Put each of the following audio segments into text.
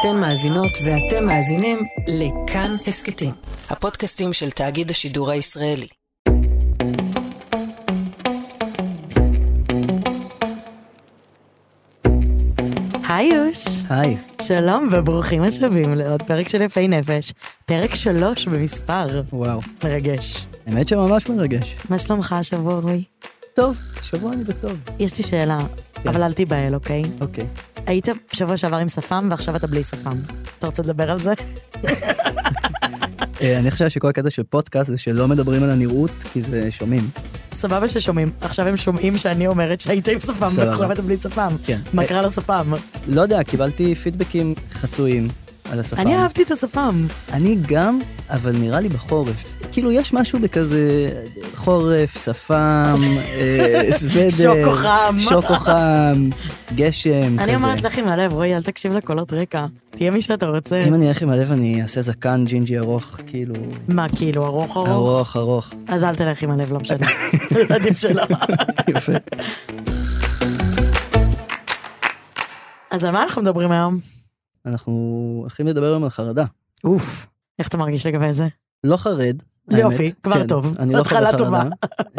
אתן מאזינות ואתם מאזינים לכאן הסכתים, הפודקאסטים של תאגיד השידור הישראלי. היי יוש, היי, שלום וברוכים השבים לעוד פרק של יפי נפש, פרק שלוש במספר, וואו. מרגש. האמת שממש מרגש. מה שלומך השבוע רועי? טוב, שבוע אני בטוב. יש לי שאלה, כן. אבל אל תיבהל, אוקיי? אוקיי. היית בשבוע שעבר עם שפם ועכשיו אתה בלי שפם. אתה רוצה לדבר על זה? אה, אני חושב שכל הקטע של פודקאסט זה שלא מדברים על הנראות, כי זה שומעים. סבבה ששומעים, עכשיו הם שומעים שאני אומרת שהיית עם שפם. ועכשיו אתה בלי שפם. כן. מה קרה לשפם? לא יודע, קיבלתי פידבקים חצויים על השפה. אני אהבתי את השפם. אני גם, אבל נראה לי בחורף. כאילו, יש משהו בכזה חורף, שפם, אה, סוודר. שוקו חם. שוקו חם, גשם, כזה. אני אומרת לך עם הלב, רועי, אל תקשיב לקולות רקע. תהיה מי שאתה רוצה. אם אני אלך עם הלב, אני אעשה זקן ג'ינג'י ארוך, כאילו... מה, כאילו, ארוך ארוך? ארוך, ארוך. אז אל תלך עם הלב, לא משנה. עדיף שלא. יפה. אז על מה אנחנו מדברים היום? אנחנו הולכים לדבר היום על חרדה. אוף, איך אתה מרגיש לגבי זה? לא חרד. יופי, האמת. כבר כן, טוב. אני לא טובה.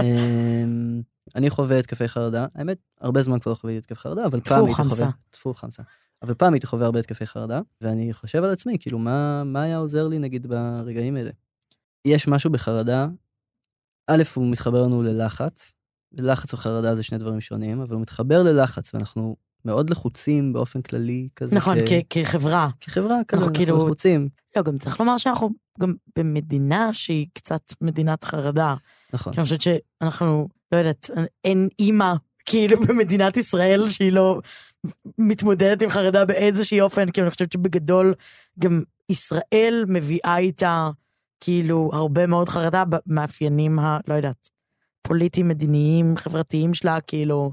אמ, אני חווה התקפי חרדה. האמת, הרבה זמן כבר לא חוויתי התקף חרדה, אבל פעם הייתי. חווה... טפו חמסה. אבל פעם הייתי חווה הרבה התקפי חרדה, ואני חושב על עצמי, כאילו, מה, מה היה עוזר לי נגיד ברגעים האלה? יש משהו בחרדה, א', הוא מתחבר לנו ללחץ, ולחץ וחרדה זה שני דברים שונים, אבל הוא מתחבר ללחץ, ואנחנו מאוד לחוצים באופן כללי, כזה נכון, ש... כ- כחברה. כחברה, כזה, אנחנו כאילו- לחוצים. לא, גם צריך לומר שאנחנו גם במדינה שהיא קצת מדינת חרדה. נכון. כי אני חושבת שאנחנו, לא יודעת, אין אימא, כאילו, במדינת ישראל שהיא לא מתמודדת עם חרדה באיזשהי אופן, כי אני חושבת שבגדול גם ישראל מביאה איתה, כאילו, הרבה מאוד חרדה במאפיינים ה... לא יודעת, פוליטיים, מדיניים, חברתיים שלה, כאילו,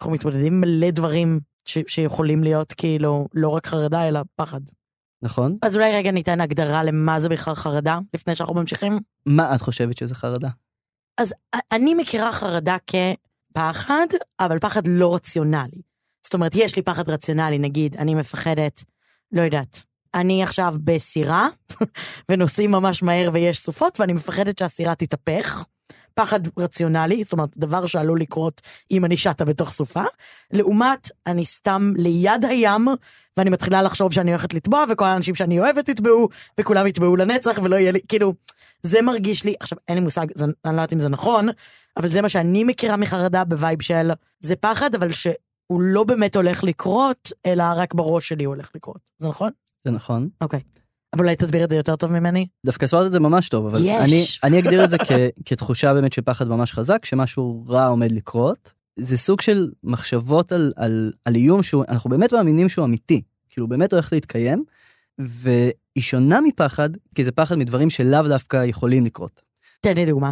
אנחנו מתמודדים עם מלא דברים ש- שיכולים להיות, כאילו, לא רק חרדה, אלא פחד. נכון? אז אולי רגע ניתן הגדרה למה זה בכלל חרדה, לפני שאנחנו ממשיכים. מה את חושבת שזה חרדה? אז אני מכירה חרדה כפחד, אבל פחד לא רציונלי. זאת אומרת, יש לי פחד רציונלי, נגיד, אני מפחדת, לא יודעת, אני עכשיו בסירה, ונוסעים ממש מהר ויש סופות, ואני מפחדת שהסירה תתהפך. פחד רציונלי, זאת אומרת, דבר שעלול לקרות אם אני שטה בתוך סופה. לעומת, אני סתם ליד הים, ואני מתחילה לחשוב שאני הולכת לטבוע, וכל האנשים שאני אוהבת יטבעו, וכולם יטבעו לנצח, ולא יהיה לי, כאילו, זה מרגיש לי, עכשיו, אין לי מושג, זה, אני לא יודעת אם זה נכון, אבל זה מה שאני מכירה מחרדה ב vibe של, זה פחד, אבל שהוא לא באמת הולך לקרות, אלא רק בראש שלי הוא הולך לקרות. זה נכון? זה נכון. אוקיי. אבל אולי תסביר את זה יותר טוב ממני? דווקא הסברת את זה ממש טוב, אבל יש. אני, אני אגדיר את זה כ, כתחושה באמת של פחד ממש חזק, שמשהו רע עומד לקרות. זה סוג של מחשבות על, על, על איום שהוא, אנחנו באמת מאמינים שהוא אמיתי, כאילו באמת הולך להתקיים, והיא שונה מפחד, כי זה פחד מדברים שלאו דווקא יכולים לקרות. תן לי דוגמה.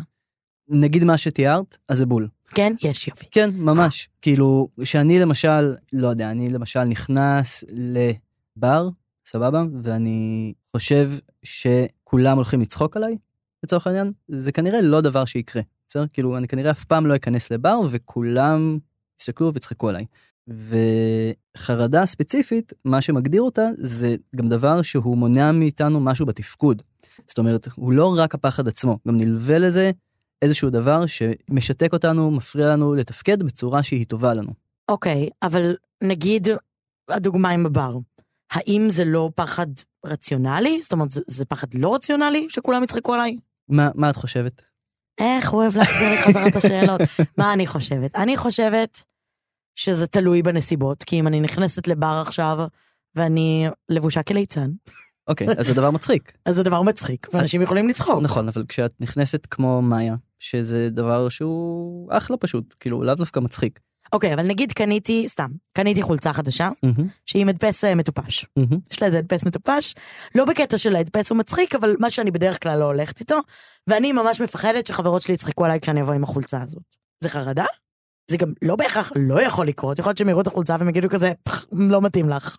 נגיד מה שתיארת, אז זה בול. כן? יש יופי. כן, ממש. כאילו, שאני למשל, לא יודע, אני למשל נכנס לבר, סבבה? ואני חושב שכולם הולכים לצחוק עליי, לצורך העניין, זה כנראה לא דבר שיקרה. בסדר? כאילו, אני כנראה אף פעם לא אכנס לבר, וכולם יסתכלו ויצחקו עליי. וחרדה ספציפית, מה שמגדיר אותה, זה גם דבר שהוא מונע מאיתנו משהו בתפקוד. זאת אומרת, הוא לא רק הפחד עצמו, גם נלווה לזה איזשהו דבר שמשתק אותנו, מפריע לנו לתפקד בצורה שהיא טובה לנו. אוקיי, אבל נגיד, הדוגמה עם הבר. האם זה לא פחד רציונלי? זאת אומרת, זה, זה פחד לא רציונלי שכולם יצחקו עליי? מה, מה את חושבת? איך הוא אוהב להחזיר את השאלות. מה אני חושבת? אני חושבת שזה תלוי בנסיבות, כי אם אני נכנסת לבר עכשיו, ואני לבושה כליצן, אוקיי, אז זה דבר מצחיק. אז זה דבר מצחיק, ואנשים יכולים לצחוק. נכון, אבל כשאת נכנסת כמו מאיה, שזה דבר שהוא אחלה פשוט, כאילו לאו דווקא מצחיק. אוקיי, אבל נגיד קניתי, סתם, קניתי חולצה חדשה, מהמם, שהיא מדפס אה, מטופש. מהמם. יש לה איזה הדפס מטופש, לא בקטע של ההדפס הוא מצחיק, אבל מה שאני בדרך כלל לא הולכת איתו, ואני ממש מפחדת שחברות שלי יצחקו עליי כשאני אבוא עם החולצה הזאת. זה חרדה? זה גם לא בהכרח לא יכול לקרות, יכול להיות שהם יראו את החולצה והם יגידו כזה, "פח, לא מתאים לך.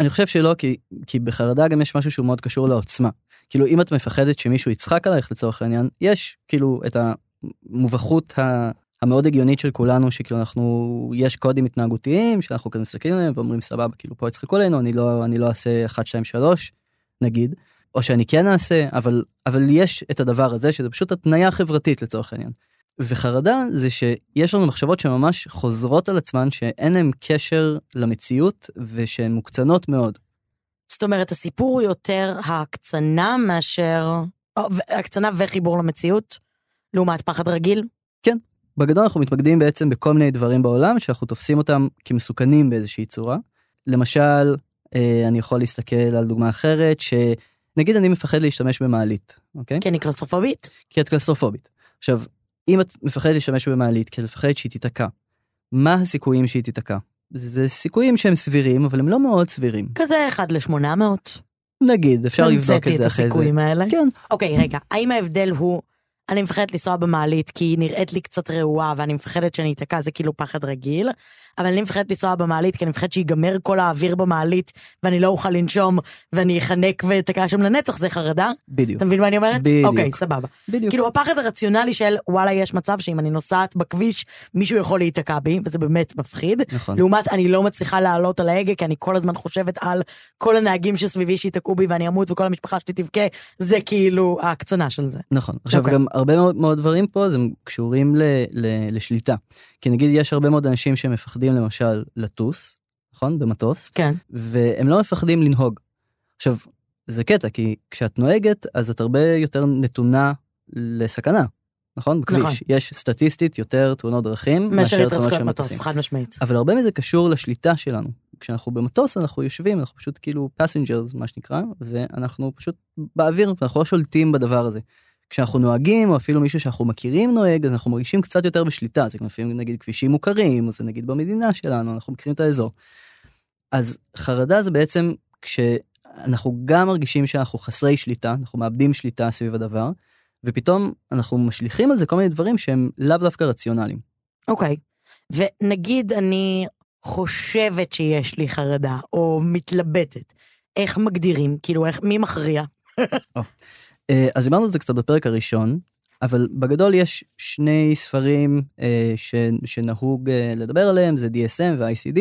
אני חושב שלא, כי, כי בחרדה גם יש משהו שהוא מאוד קשור לעוצמה. כאילו, אם את מפחדת שמישהו יצחק עלייך לצורך העניין, יש כאילו את המובכות ה... המאוד הגיונית של כולנו, שכאילו אנחנו, יש קודים התנהגותיים, שאנחנו כזה מסתכלים עליהם ואומרים סבבה, כאילו פה יצחקו עלינו, אני לא, אני לא אעשה 1, 2, 3, נגיד, או שאני כן אעשה, אבל, אבל יש את הדבר הזה, שזה פשוט התניה חברתית לצורך העניין. וחרדה זה שיש לנו מחשבות שממש חוזרות על עצמן, שאין להן קשר למציאות ושהן מוקצנות מאוד. זאת אומרת, הסיפור הוא יותר ההקצנה מאשר... הקצנה וחיבור למציאות, לעומת פחד רגיל? בגדול אנחנו מתמקדים בעצם בכל מיני דברים בעולם שאנחנו תופסים אותם כמסוכנים באיזושהי צורה. למשל, אה, אני יכול להסתכל על דוגמה אחרת, שנגיד אני מפחד להשתמש במעלית, אוקיי? כי אני קלסטרופובית? כי את קלסטרופובית. עכשיו, אם את מפחדת להשתמש במעלית כי את מפחדת שהיא תיתקע, מה הסיכויים שהיא תיתקע? זה, זה סיכויים שהם סבירים, אבל הם לא מאוד סבירים. כזה 1 ל-800. נגיד, אפשר לבדוק את זה אחרי זה. המצאתי את הסיכויים האלה. כן, אוקיי, רגע, האם ההבדל הוא, אני מפחדת לנסוע במעלית כי היא נראית לי קצת רעועה ואני מפחדת שאני אתקע, זה כאילו פחד רגיל, אבל אני מפחדת לנסוע במעלית כי אני מפחדת שיגמר כל האוויר במעלית ואני לא אוכל לנשום ואני אחנק ואתקע שם לנצח, זה חרדה? בדיוק. אתה מבין מה אני אומרת? בדיוק. אוקיי, סבבה. בדיוק. כאילו הפחד הרציונלי של וואלה יש מצב שאם אני נוסעת בכביש מישהו יכול להיתקע בי וזה באמת מפחיד. נכון. לעומת אני לא מצליחה לעלות על ההגה כי אני כל הזמן חושבת על כל הנהגים שסביבי שייתקעו בי ואני אמות וכל המשפחה שלי תבכה זה כאילו ההקצנה של זה. נכון. עכשיו אוקיי. גם הרבה מאוד, מאוד דברים פה זה קשורים ל, ל, לשליטה. כי נגיד יש הרבה מאוד אנשים שמפחדים למשל לטוס, נכון? במטוס, כן. והם לא מפחדים לנהוג. עכשיו, זה קטע, כי כשאת נוהגת, אז את הרבה יותר נתונה לסכנה, נכון? בכביש. נכון. יש סטטיסטית יותר תאונות דרכים מאשר תאונות של מטוס, מטוסים. חד משמעית. אבל הרבה מזה קשור לשליטה שלנו. כשאנחנו במטוס אנחנו יושבים, אנחנו פשוט כאילו passengers מה שנקרא, ואנחנו פשוט באוויר, ואנחנו לא שולטים בדבר הזה. כשאנחנו נוהגים, או אפילו מישהו שאנחנו מכירים נוהג, אז אנחנו מרגישים קצת יותר בשליטה, זה לפעמים נגיד כבישים מוכרים, או זה נגיד במדינה שלנו, אנחנו מכירים את האזור. אז חרדה זה בעצם כשאנחנו גם מרגישים שאנחנו חסרי שליטה, אנחנו מאבדים שליטה סביב הדבר, ופתאום אנחנו משליכים על זה כל מיני דברים שהם לאו דווקא רציונליים. אוקיי. ונגיד אני חושבת שיש לי חרדה, או מתלבטת, איך מגדירים? כאילו, איך, מי מכריע? אה, אז דיברנו על זה קצת בפרק הראשון, אבל בגדול יש שני ספרים אה, ש, שנהוג אה, לדבר עליהם, זה DSM ו-ICD,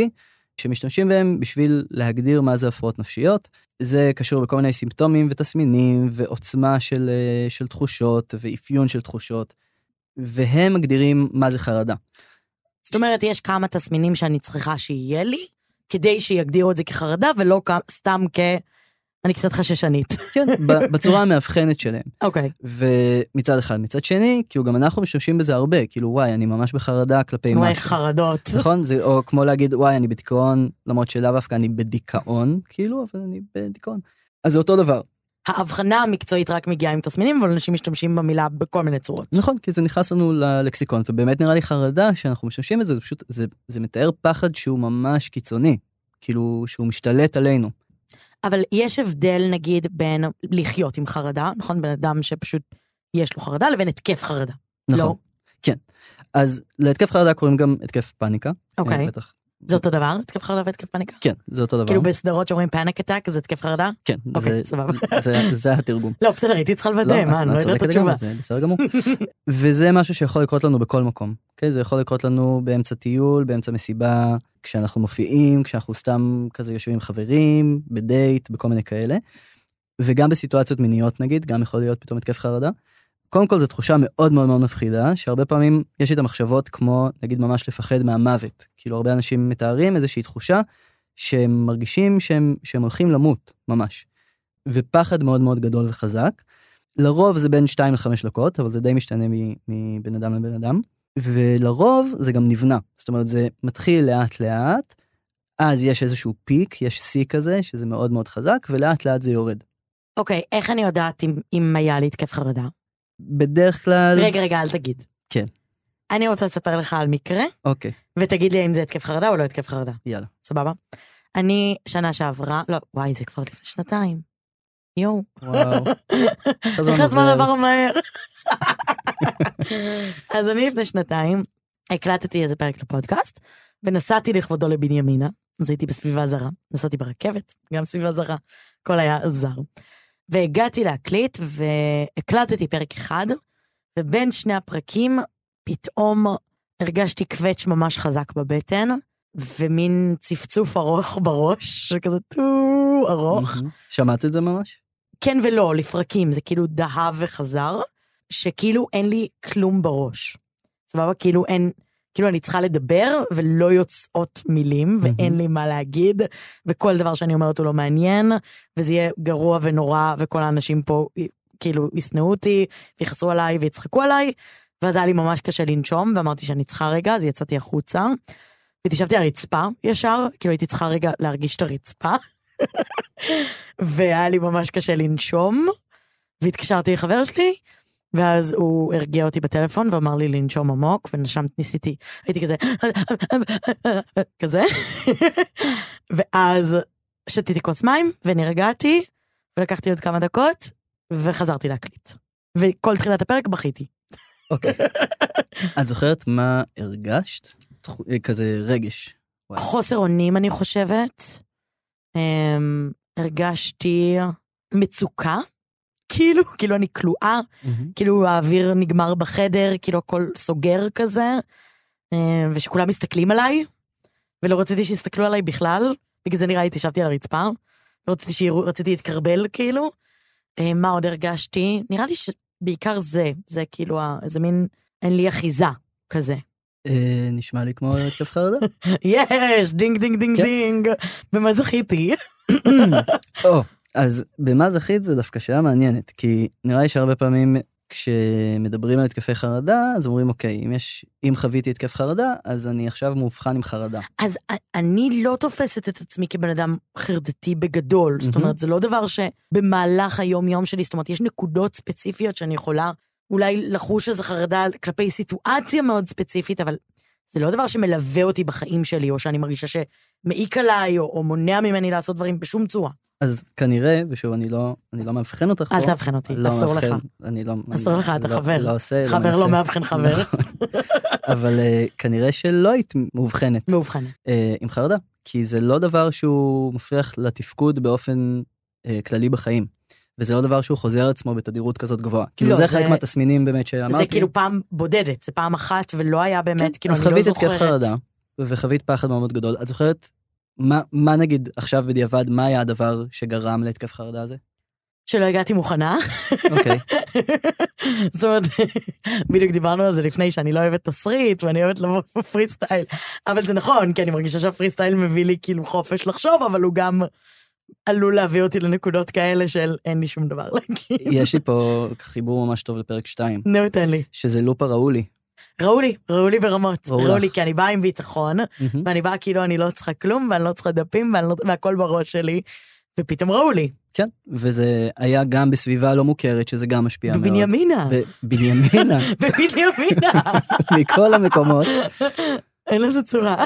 שמשתמשים בהם בשביל להגדיר מה זה הפרעות נפשיות. זה קשור בכל מיני סימפטומים ותסמינים ועוצמה של, אה, של תחושות ואפיון של תחושות, והם מגדירים מה זה חרדה. זאת אומרת, יש כמה תסמינים שאני צריכה שיהיה לי, כדי שיגדירו את זה כחרדה, ולא סתם כ... אני קצת חששנית. כן, בצורה המאבחנת שלהם. אוקיי. ומצד אחד, מצד שני, כאילו גם אנחנו משתמשים בזה הרבה, כאילו וואי, אני ממש בחרדה כלפי וואי, משהו. חרדות. נכון? זה או כמו להגיד וואי אני בדיכאון למרות שלאו דווקא אני בדיכאון כאילו אבל אני בדיכאון. אז זה אותו דבר ההבחנה המקצועית רק מגיעה עם תסמינים, אבל אנשים משתמשים במילה בכל מיני צורות. נכון כי זה נכנס לנו ללקסיקון ובאמת נראה לי חרדה שאנחנו משתמשים בזה זה פשוט זה זה מתאר פחד שהוא ממש קיצוני כאילו שהוא משתלט עלינו. אבל יש הבדל, נגיד, בין לחיות עם חרדה, נכון? בן אדם שפשוט יש לו חרדה, לבין התקף חרדה. נכון. לא. אז להתקף חרדה קוראים גם התקף פאניקה. אוקיי. אה, בטח. זה אותו דבר? התקף חרדה והתקף פאניקה? כן זה אותו דבר. כאילו בסדרות שאומרים פאניק אטאק, זה התקף חרדה? כן אוקיי, סבבה. זה- התרגום. לא, בסדר, הייתי צריכה לוודא, מה, אני לא יודעת את התשובה. בסדר גמור. וזה משהו שיכול לקרות לנו בכל מקום. אוקיי? זה יכול לקרות לנו באמצע טיול, באמצע מסיבה, כשאנחנו מופיעים, כשאנחנו סתם כזה יושבים עם חברים, בדייט, בכל מיני כאלה. וגם בסיטואציות מיניות נגיד, גם יכול להיות פתאום התקף חרדה. קודם כל זו תחושה מאוד מאוד מאוד מפחידה, שהרבה פעמים יש איתה מחשבות כמו נגיד ממש לפחד מהמוות. כאילו הרבה אנשים מתארים איזושהי תחושה שהם מרגישים שהם, שהם הולכים למות, ממש. ופחד מאוד מאוד גדול וחזק. לרוב זה בין 2 ל-5 דקות, אבל זה די משתנה מבן אדם לבן אדם. ולרוב זה גם נבנה, זאת אומרת זה מתחיל לאט לאט, אז יש איזשהו פיק, יש שיא כזה, שזה מאוד מאוד חזק, ולאט לאט זה יורד. אוקיי, איך אני יודעת אם- אם היה לי התקף חרדה? בדרך כלל... רגע, רגע, אל תגיד. כן. אני רוצה לספר לך על מקרה, אוקיי, ותגיד לי אם זה התקף חרדה או לא התקף חרדה. יאללה. סבבה? אני שנה שעברה, לא, וואי, זה כבר לפני שנתיים. יואו. וואו. איך הזמן. עבר מהר. אז אני לפני שנתיים הקלטתי איזה פרק לפודקאסט, ונסעתי לכבודו לבנימינה, אז הייתי בסביבה זרה. נסעתי ברכבת, גם סביבה זרה, הכל היה זר. והגעתי להקליט, והקלטתי פרק אחד, ובין שני הפרקים, פתאום הרגשתי קווץ' ממש חזק בבטן, ומין צפצוף ארוך בראש, שכזה טו ארוך. שמעת את זה ממש? כן ולא, לפרקים, זה כאילו דהב וחזר, שכאילו אין לי כלום בראש. סבבה? כאילו אין, כאילו אני צריכה לדבר ולא יוצאות מילים, ואין לי מה להגיד, וכל דבר שאני אומרת הוא לא מעניין, וזה יהיה גרוע ונורא, וכל האנשים פה כאילו ישנאו אותי, ויכעסו עליי ויצחקו עליי, ואז היה לי ממש קשה לנשום, ואמרתי שאני צריכה רגע, אז יצאתי החוצה, והתיישבתי על הרצפה ישר, כאילו הייתי צריכה רגע להרגיש את הרצפה. והיה לי ממש קשה לנשום, והתקשרתי לחבר שלי, ואז הוא הרגיע אותי בטלפון ואמר לי לנשום עמוק, ונשמת, ניסיתי, הייתי כזה, כזה, ואז שתיתי כוס מים, ונרגעתי, ולקחתי עוד כמה דקות, וחזרתי להקליט. וכל תחילת הפרק בכיתי. אוקיי. את זוכרת מה הרגשת? אה, כזה רגש. חוסר אונים, אני חושבת. Um, הרגשתי מצוקה, כאילו, כאילו אני כלואה. כאילו האוויר נגמר בחדר, כאילו הכל סוגר כזה, um, ושכולם מסתכלים עליי, ולא רציתי שיסתכלו עליי בכלל, בגלל זה נראה לי התיישבתי על הרצפה, לא רציתי שיראו, רציתי להתכרבל כאילו. Um, מה עוד הרגשתי? נראה לי שבעיקר זה, זה כאילו איזה מין, אין לי אחיזה כזה. אה, נשמע לי כמו התקף חרדה. יש, ding ding ding כן. ding. במה זכיתי? אז במה זכית זה דווקא שאלה מעניינת, כי נראה לי שהרבה פעמים כשמדברים על התקפי חרדה, אז אומרים, אוקיי, אם יש, אם חוויתי התקף חרדה, אז אני עכשיו מאובחן עם חרדה. אז אני לא תופסת את עצמי כבן אדם חרדתי בגדול. זאת. אומרת, זה לא דבר שבמהלך היום-יום שלי, זאת אומרת, יש נקודות ספציפיות שאני יכולה אולי לחוש איזו חרדה כלפי סיטואציה מאוד ספציפית, אבל זה לא דבר שמלווה אותי בחיים שלי, או שאני מרגישה שמעיק עליי, או, או מונע ממני לעשות דברים בשום צורה. אז כנראה, ושוב, אני לא, אני לא מאבחן אותך אל פה. תאבחן אותי, לא אסור מאבחן, לך. אני לא... אסור אני לך, אתה לא- חבר. לא עושה, חבר מנסה. לא מאבחן חבר. נכון. אבל אה, כנראה שלא היית מאובחנת מאובחנת. אה, עם חרדה, כי זה לא דבר שהוא מפריח לתפקוד באופן אה, כללי בחיים. וזה לא דבר שהוא חוזר על עצמו בתדירות כזאת גבוהה. כאילו לא, זה זה- חלק מהתסמינים באמת שאמרתי. זה כאילו פעם בודדת, זה פעם אחת, ולא היה באמת, כאילו, אז אני לא חווית זוכרת. התקף חרדה, וחווית פחד מאוד מאוד גדול. את זוכרת, מה, מה נגיד עכשיו בדיעבד, מה היה הדבר שגרם להתקף חרדה הזה? שלא הגעתי מוכנה. אוקיי. זאת אומרת, בדיוק דיברנו על זה לפני, שאני לא אוהבת תסריט, ואני אוהבת לבוא פרי סטייל. אבל זה נכון, כי אני מרגישה שהפרי סטייל מביא לי כאילו חופש לחשוב, אבל הוא גם עלול להביא אותי לנקודות כאלה של אין לי שום דבר להגיד. יש לי פה חיבור ממש טוב לפרק 2, נו, תן לי. שזה לופ הראו לי. ראו לי, ראו לי ברמות. ראו ראו. לי, כי אני באה עם ביטחון, ואני באה כאילו אני לא צריכה כלום, ואני לא צריכה דפים, לא- והכל בראש שלי, ופתאום ראו לי. כן, וזה היה גם בסביבה לא מוכרת, שזה גם משפיע מאוד. בבנימינה. בבנימינה, בבנימינה. מכל המקומות. אין לזה צורה.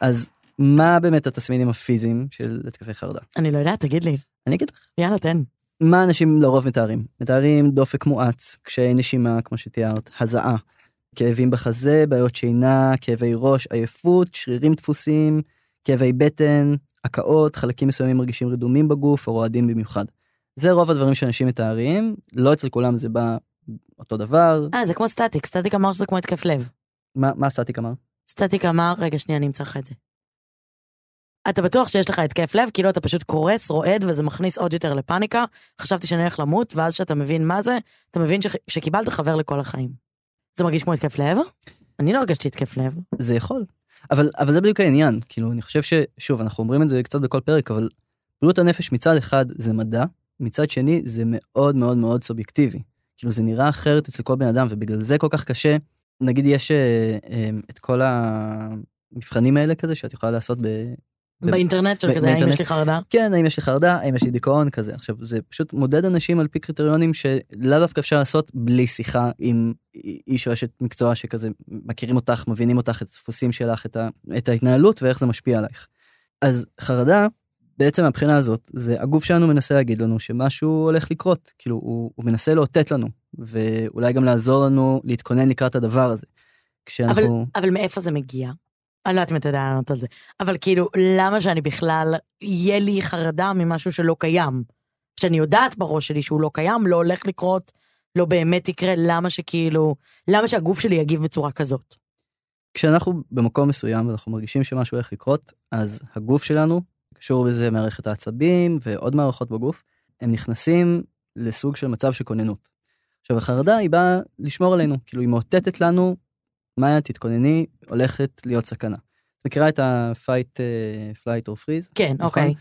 אז מה באמת התסמינים הפיזיים של התקפי חרדה? אני לא יודעת, תגיד לי. אני אגיד לך. יאללה, תן. מה אנשים לרוב מתארים? מתארים דופק מואץ, קשיי נשימה, כמו שתיארת, הזעה, כאבים בחזה, בעיות שינה, כאבי ראש, עייפות, שרירים דפוסים, כאבי בטן, הקאות, חלקים מסוימים מרגישים רדומים בגוף או רועדים במיוחד. זה רוב הדברים שאנשים מתארים, לא אצל כולם זה בא אותו דבר. אה, זה כמו סטטיק, סטטיק אמר שזה כמו התקף לב. מה, מה סטטיק אמר? סטטיק אמר, רגע, שנייה, אני אמצא לך את זה. אתה בטוח שיש לך התקף לב, כאילו אתה פשוט קורס, רועד, וזה מכניס עוד יותר לפאניקה. חשבתי שאני הולך למות, ואז כשאתה מבין מה זה, אתה מבין שח- שקיבלת חבר לכל החיים. זה מרגיש כמו התקף לב? אני לא הרגשתי התקף לב. זה יכול. אבל, אבל זה בדיוק העניין, כאילו, אני חושב ששוב, אנחנו אומרים את זה קצת בכל פרק, אבל בריאות הנפש מצד אחד זה מדע, מצד שני זה מאוד מאוד מאוד סובייקטיבי. כאילו, זה נראה אחרת אצל כל בן אדם, ובגלל זה כל כך קשה. נגיד יש אה, אה, את כל המבחנים האלה כזה, שאת יכולה לעשות ב... באינטרנט של כזה, האם. יש לי חרדה? כן, האם יש לי חרדה, האם יש לי דיכאון כזה. עכשיו, זה פשוט מודד אנשים על פי קריטריונים שלאו דווקא אפשר לעשות בלי שיחה עם איש או אשת מקצוע שכזה מכירים אותך, מבינים אותך, את הדפוסים שלך, את, ה, את ההתנהלות ואיך זה משפיע עלייך. אז חרדה, בעצם מהבחינה הזאת, זה הגוף שלנו מנסה להגיד לנו שמשהו הולך לקרות. כאילו, הוא, הוא מנסה לאותת לנו, ואולי גם לעזור לנו להתכונן לקראת הדבר הזה. כשאנחנו... אבל מאיפה זה מגיע? אני לא יודעת אם אתה יודע לענות על זה. אבל כאילו, למה שאני בכלל, יהיה לי חרדה ממשהו שלא קיים? שאני יודעת בראש שלי שהוא לא קיים, לא הולך לקרות, לא באמת יקרה, למה שכאילו, למה שהגוף שלי יגיב בצורה כזאת? כשאנחנו במקום מסוים ואנחנו מרגישים שמשהו הולך לקרות, אז הגוף שלנו, קשור בזה מערכת העצבים ועוד מערכות בגוף, הם נכנסים לסוג של מצב של כוננות. עכשיו החרדה היא באה לשמור עלינו, כאילו היא מאותתת לנו, מאיה תתכונני, הולכת להיות סכנה. את מכירה את ה-fight, uh, flight or freeze? כן, נכון? אוקיי.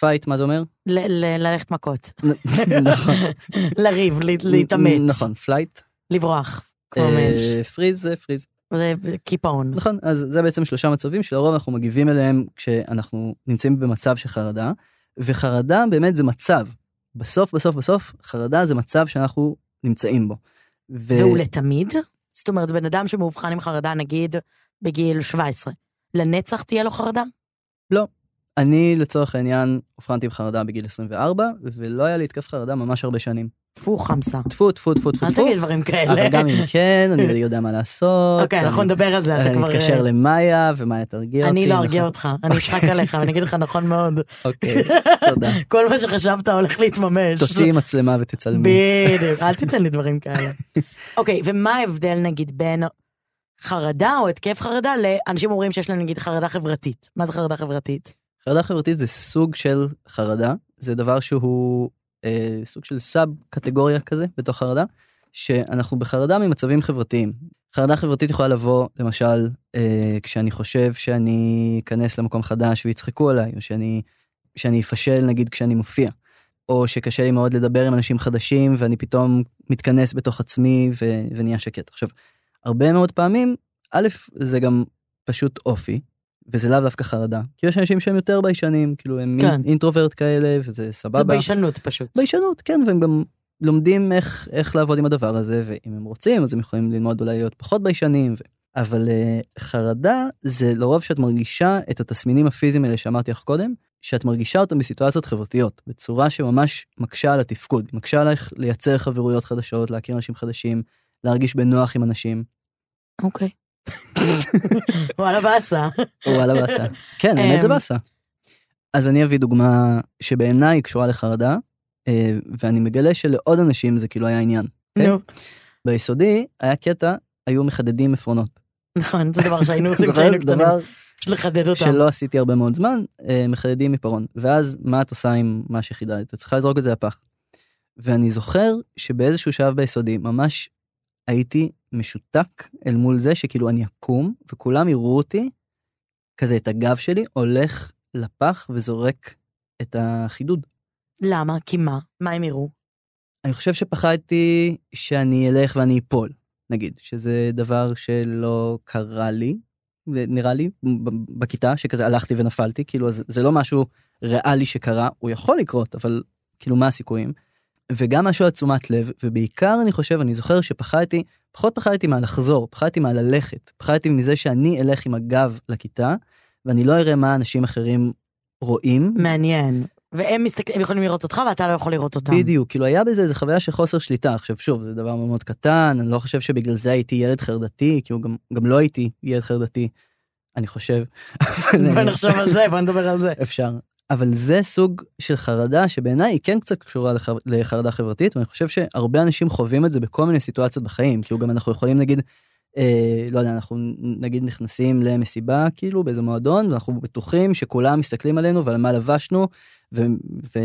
fight, מה זה אומר? ללכת מכות. נכון. לריב, ל- להתעמת. נכון, flight. לברוח. כמו מאש. פריז זה פריז. זה קיפאון. נכון, אז זה בעצם שלושה מצבים שלרוב אנחנו מגיבים אליהם כשאנחנו נמצאים במצב של חרדה, וחרדה באמת זה מצב. בסוף, בסוף, בסוף, חרדה זה מצב שאנחנו נמצאים בו. ו... והוא לתמיד? זאת אומרת, בן אדם שמאובחן עם חרדה, נגיד, בגיל 17, לנצח תהיה לו חרדה? אני לצורך העניין אובחנתי בחרדה בגיל 24, ולא היה לי התקף חרדה ממש הרבה שנים. טפו חמסה. טפו, טפו, טפו, טפו, אל. תגיד דברים כאלה. אבל גם אם כן, אני יודע מה לעשות. אוקיי, אנחנו אני- נדבר על זה, אתה אני כבר... אתקשר למאיה, ומאיה תרגיע אותי. אני לא ארגיע נכון. אותך, אני אצחק עליך, ואני אגיד לך נכון מאוד. אוקיי, תודה. כל מה שחשבת הולך להתממש. תוציאי מצלמה ותצלמי. בדיוק, אל תיתן לי דברים כאלה. אוקיי, ומה ההבדל נגיד בין חרדה או התקף חרדה לאנשים אומרים שיש להם נגיד חרדה חברתית. מה זה חרדה חברתית? חרדה חברתית זה סוג של חרדה, זה דבר שהוא אה, סוג של סאב קטגוריה כזה בתוך חרדה, שאנחנו בחרדה ממצבים חברתיים. חרדה חברתית יכולה לבוא למשל אה, כשאני חושב שאני אכנס למקום חדש ויצחקו עליי, או שאני, שאני אפשל נגיד כשאני מופיע, או שקשה לי מאוד לדבר עם אנשים חדשים ואני פתאום מתכנס בתוך עצמי ו, ונהיה שקט. עכשיו, הרבה מאוד פעמים, א', זה גם פשוט אופי, וזה לאו דווקא חרדה. כי יש אנשים שהם יותר ביישנים, כאילו הם כן. אינטרוברט כאלה, וזה סבבה. זה ביישנות פשוט. ביישנות, כן, והם גם לומדים איך, איך לעבוד עם הדבר הזה, ואם הם רוצים, אז הם יכולים ללמוד אולי להיות פחות ביישנים. ו... אבל uh, חרדה זה לרוב שאת מרגישה את התסמינים הפיזיים האלה שאמרתי לך קודם, שאת מרגישה אותם בסיטואציות חברתיות, בצורה שממש מקשה על התפקוד, מקשה עלייך לייצר חברויות חדשות, להכיר אנשים חדשים, להרגיש בנוח עם אנשים. אוקיי. וואלה באסה. וואלה באסה. כן, האמת זה אמ, באסה. אז אני אביא דוגמה שבעיניי קשורה לחרדה, אה, ואני מגלה שלעוד אנשים זה כאילו היה עניין. נו, ביסודי היה קטע, היו מחדדים עפרונות. נכון, זה דבר שהיינו עושים? כשהיינו קטנים. פשוט לחדד אותם. שלא עשיתי הרבה מאוד זמן, אה, מחדדים עיפרון. ואז מה את עושה עם מה שחידדת? את צריכה לזרוק את זה לפח. ואני זוכר שבאיזשהו שלב ביסודי ממש הייתי משותק אל מול זה שכאילו אני אקום וכולם יראו אותי, כזה את הגב שלי הולך לפח וזורק את החידוד. למה? כי מה? מה הם יראו? אני חושב שפחדתי שאני אלך ואני אפול, נגיד, שזה דבר שלא קרה לי, נראה לי, בכיתה, שכזה הלכתי ונפלתי, כאילו, אז זה לא משהו ריאלי שקרה, הוא יכול לקרות, אבל כאילו, מה הסיכויים? וגם משהו על תשומת לב, ובעיקר אני חושב, אני זוכר שפחדתי, פחות פחדתי מהלחזור, פחדתי מהללכת, פחדתי מזה שאני אלך עם הגב לכיתה, ואני לא אראה מה אנשים אחרים רואים, מעניין. והם מסתכלים, הם יכולים לראות אותך ואתה לא יכול לראות אותם. בדיוק, כאילו היה בזה איזה חוויה של חוסר שליטה. עכשיו שוב, זה דבר מאוד קטן, אני לא חושב שבגלל זה הייתי ילד חרדתי, הוא גם, גם לא הייתי ילד חרדתי, אני חושב. בוא נחשוב על זה, בוא נדבר על זה. אפשר. אבל זה סוג של חרדה שבעיניי היא כן קצת קשורה לח... לחרדה חברתית, ואני חושב שהרבה אנשים חווים את זה בכל מיני סיטואציות בחיים, כאילו גם אנחנו יכולים נגיד, אה, לא יודע, אנחנו נגיד נכנסים למסיבה כאילו באיזה מועדון, ואנחנו בטוחים שכולם מסתכלים עלינו ועל מה לבשנו, ו- ו-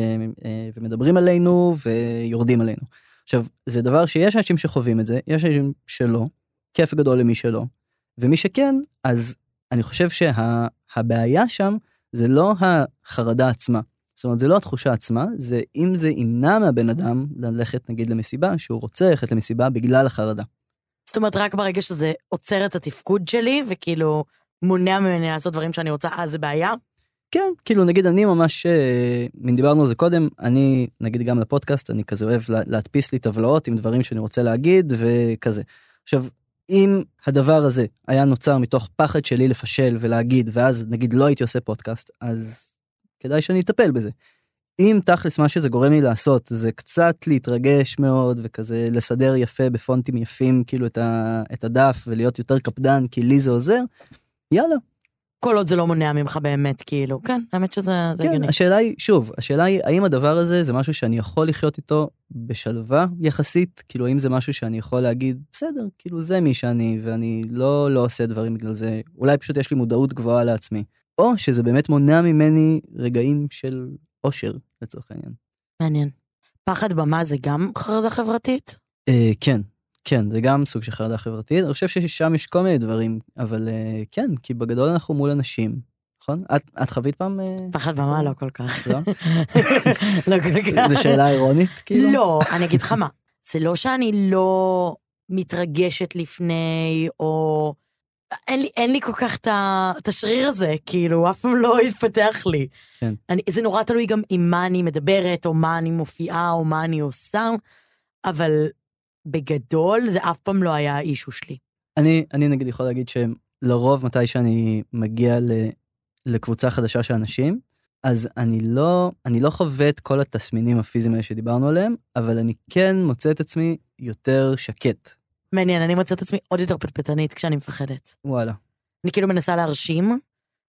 אה, ומדברים עלינו ויורדים עלינו. עכשיו, זה דבר שיש אנשים שחווים את זה, יש אנשים שלא, כיף גדול למי שלא, ומי שכן, אז אני חושב שהבעיה שם זה לא החרדה עצמה. זאת אומרת, זה לא התחושה עצמה, זה אם זה ימנע מהבן אדם ללכת נגיד למסיבה, שהוא רוצה ללכת למסיבה בגלל החרדה. זאת אומרת, רק ברגע שזה עוצר את התפקוד שלי, וכאילו מונע ממני לעשות דברים שאני רוצה, אז זה בעיה? כן, כאילו נגיד אני ממש, אה, מין דיברנו על זה קודם, אני נגיד גם לפודקאסט, אני כזה אוהב לה- להדפיס לי טבלאות עם דברים שאני רוצה להגיד וכזה. עכשיו, אם הדבר הזה היה נוצר מתוך פחד שלי לפשל ולהגיד, ואז נגיד לא הייתי עושה פודקאסט, אז כדאי שאני אטפל בזה. אם תכלס מה שזה גורם לי לעשות זה קצת להתרגש מאוד וכזה לסדר יפה בפונטים יפים כאילו את, ה, את הדף ולהיות יותר קפדן כי לי זה עוזר, יאללה. כל עוד זה לא מונע ממך באמת, כאילו, כן, האמת שזה זה כן, הגיוני. השאלה היא, שוב, השאלה היא, האם הדבר הזה זה משהו שאני יכול לחיות איתו בשלווה יחסית? כאילו, האם זה משהו שאני יכול להגיד, בסדר, כאילו, זה מי שאני, ואני לא, לא עושה דברים בגלל זה, אולי פשוט יש לי מודעות גבוהה לעצמי. או שזה באמת מונע ממני רגעים של אושר, לצורך העניין. מעניין. פחד במה זה גם חרדה חברתית? אה, כן, כן, זה גם סוג של חרדה חברתית. אני חושב ששם יש כל מיני דברים, אבל אה, כן, כי בגדול אנחנו מול אנשים, נכון? את, את חווית פעם? אה, פחד במה לא כל כך. לא? לא כל כך. זו שאלה אירונית, כאילו? לא, אני אגיד לך מה, זה לא שאני לא מתרגשת לפני, או... אין לי, אין לי כל כך את השריר הזה, כאילו, אף פעם לא התפתח לי. כן. אני, זה נורא תלוי גם עם מה אני מדברת, או מה אני מופיעה, או מה אני עושה, אבל בגדול זה אף פעם לא היה האישו שלי. אני, אני נגיד יכול להגיד שלרוב מתי שאני מגיע ל, לקבוצה חדשה של אנשים, אז אני לא, אני לא חווה את כל התסמינים הפיזיים האלה שדיברנו עליהם, אבל אני כן מוצא את עצמי יותר שקט. מעניין, אני מוצאת את עצמי עוד יותר פטפטנית כשאני מפחדת. וואלה. אני כאילו מנסה להרשים,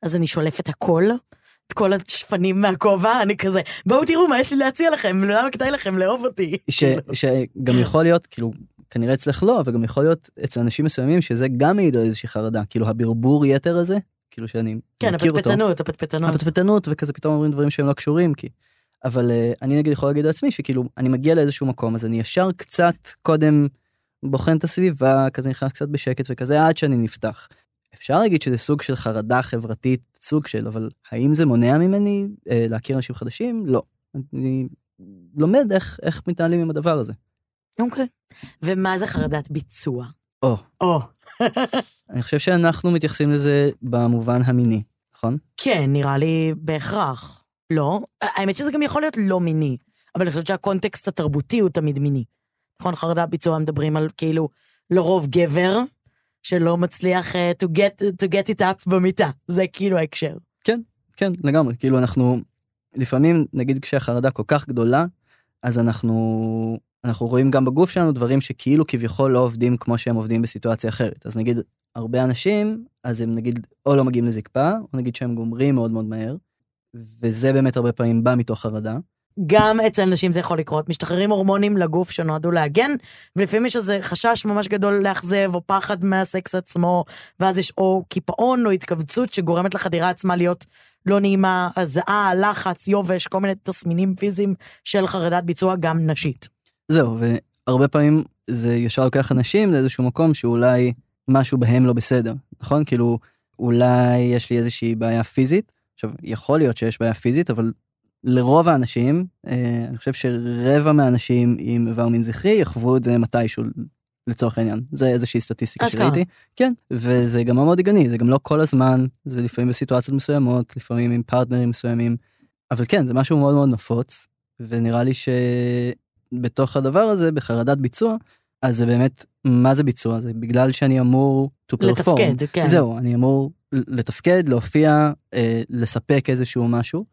אז אני שולפת הכל, את כל השפנים מהכובע, אני כזה, בואו תראו מה יש לי להציע לכם, למה כדאי לכם לאהוב אותי. ש, שגם יכול להיות, כאילו, כנראה אצלך לא, אבל גם יכול להיות אצל אנשים מסוימים שזה גם מעיד על איזושהי חרדה, כאילו הברבור יתר הזה, כאילו שאני כן, מכיר אותו. הפטפטנות, הפטפטנות. הפטפטנות וכזה פתאום אומרים דברים שהם לא קשורים כי. אבל uh, אני נגיד יכול להגיד לעצמי שכאילו אני מגיע לאיזשהו מקום אז אני ישר קצת קודם בוחן את הסביבה כזה נכנס קצת בשקט וכזה עד שאני נפתח. אפשר להגיד שזה סוג של חרדה חברתית סוג של אבל האם זה מונע ממני uh, להכיר אנשים חדשים לא. אני לומד איך איך מתנהלים עם הדבר הזה. אוקיי. ומה זה חרדת ביצוע? או. או. אני חושב שאנחנו מתייחסים לזה במובן המיני נכון? כן, נראה לי בהכרח. לא? האמת שזה גם יכול להיות לא מיני, אבל אני חושבת שהקונטקסט התרבותי הוא תמיד מיני. נכון, חרדה ביצוע מדברים על כאילו לרוב גבר שלא מצליח uh, to, get, to get it up במיטה, זה כאילו ההקשר. כן לגמרי כאילו אנחנו לפעמים נגיד כשהחרדה כל כך גדולה אז אנחנו אנחנו רואים גם בגוף שלנו דברים שכאילו כביכול לא עובדים כמו שהם עובדים בסיטואציה אחרת אז נגיד הרבה אנשים אז הם נגיד או לא מגיעים לזקפה או נגיד שהם גומרים מאוד מאוד מהר. וזה באמת הרבה פעמים בא מתוך חרדה. גם אצל נשים זה יכול לקרות, משתחררים הורמונים לגוף שנועדו להגן, ולפעמים יש איזה חשש ממש גדול לאכזב, או פחד מהסקס עצמו, ואז יש או קיפאון או התכווצות שגורמת לחדירה עצמה להיות לא נעימה, הזעה, לחץ, יובש, כל מיני תסמינים פיזיים של חרדת ביצוע גם נשית. זהו והרבה פעמים זה ישר לוקח אנשים לאיזשהו מקום שאולי משהו בהם לא בסדר נכון? כאילו אולי יש לי איזושהי בעיה פיזית. עכשיו יכול להיות שיש בעיה פיזית אבל לרוב האנשים אה, אני חושב שרבע מהאנשים עם איבר מין זכרי יחוו את זה מתישהו לצורך העניין. זה איזושהי סטטיסטיקה אשכרה. שראיתי. כן וזה גם מאוד הגיוני זה גם לא כל הזמן זה לפעמים בסיטואציות מסוימות לפעמים עם פרטנרים מסוימים אבל כן זה משהו מאוד מאוד נפוץ ונראה לי שבתוך הדבר הזה בחרדת ביצוע אז זה באמת מה זה ביצוע? זה בגלל שאני אמור to perform. לתפקד, כן. זהו אני אמור לתפקד להופיע אה, לספק איזשהו משהו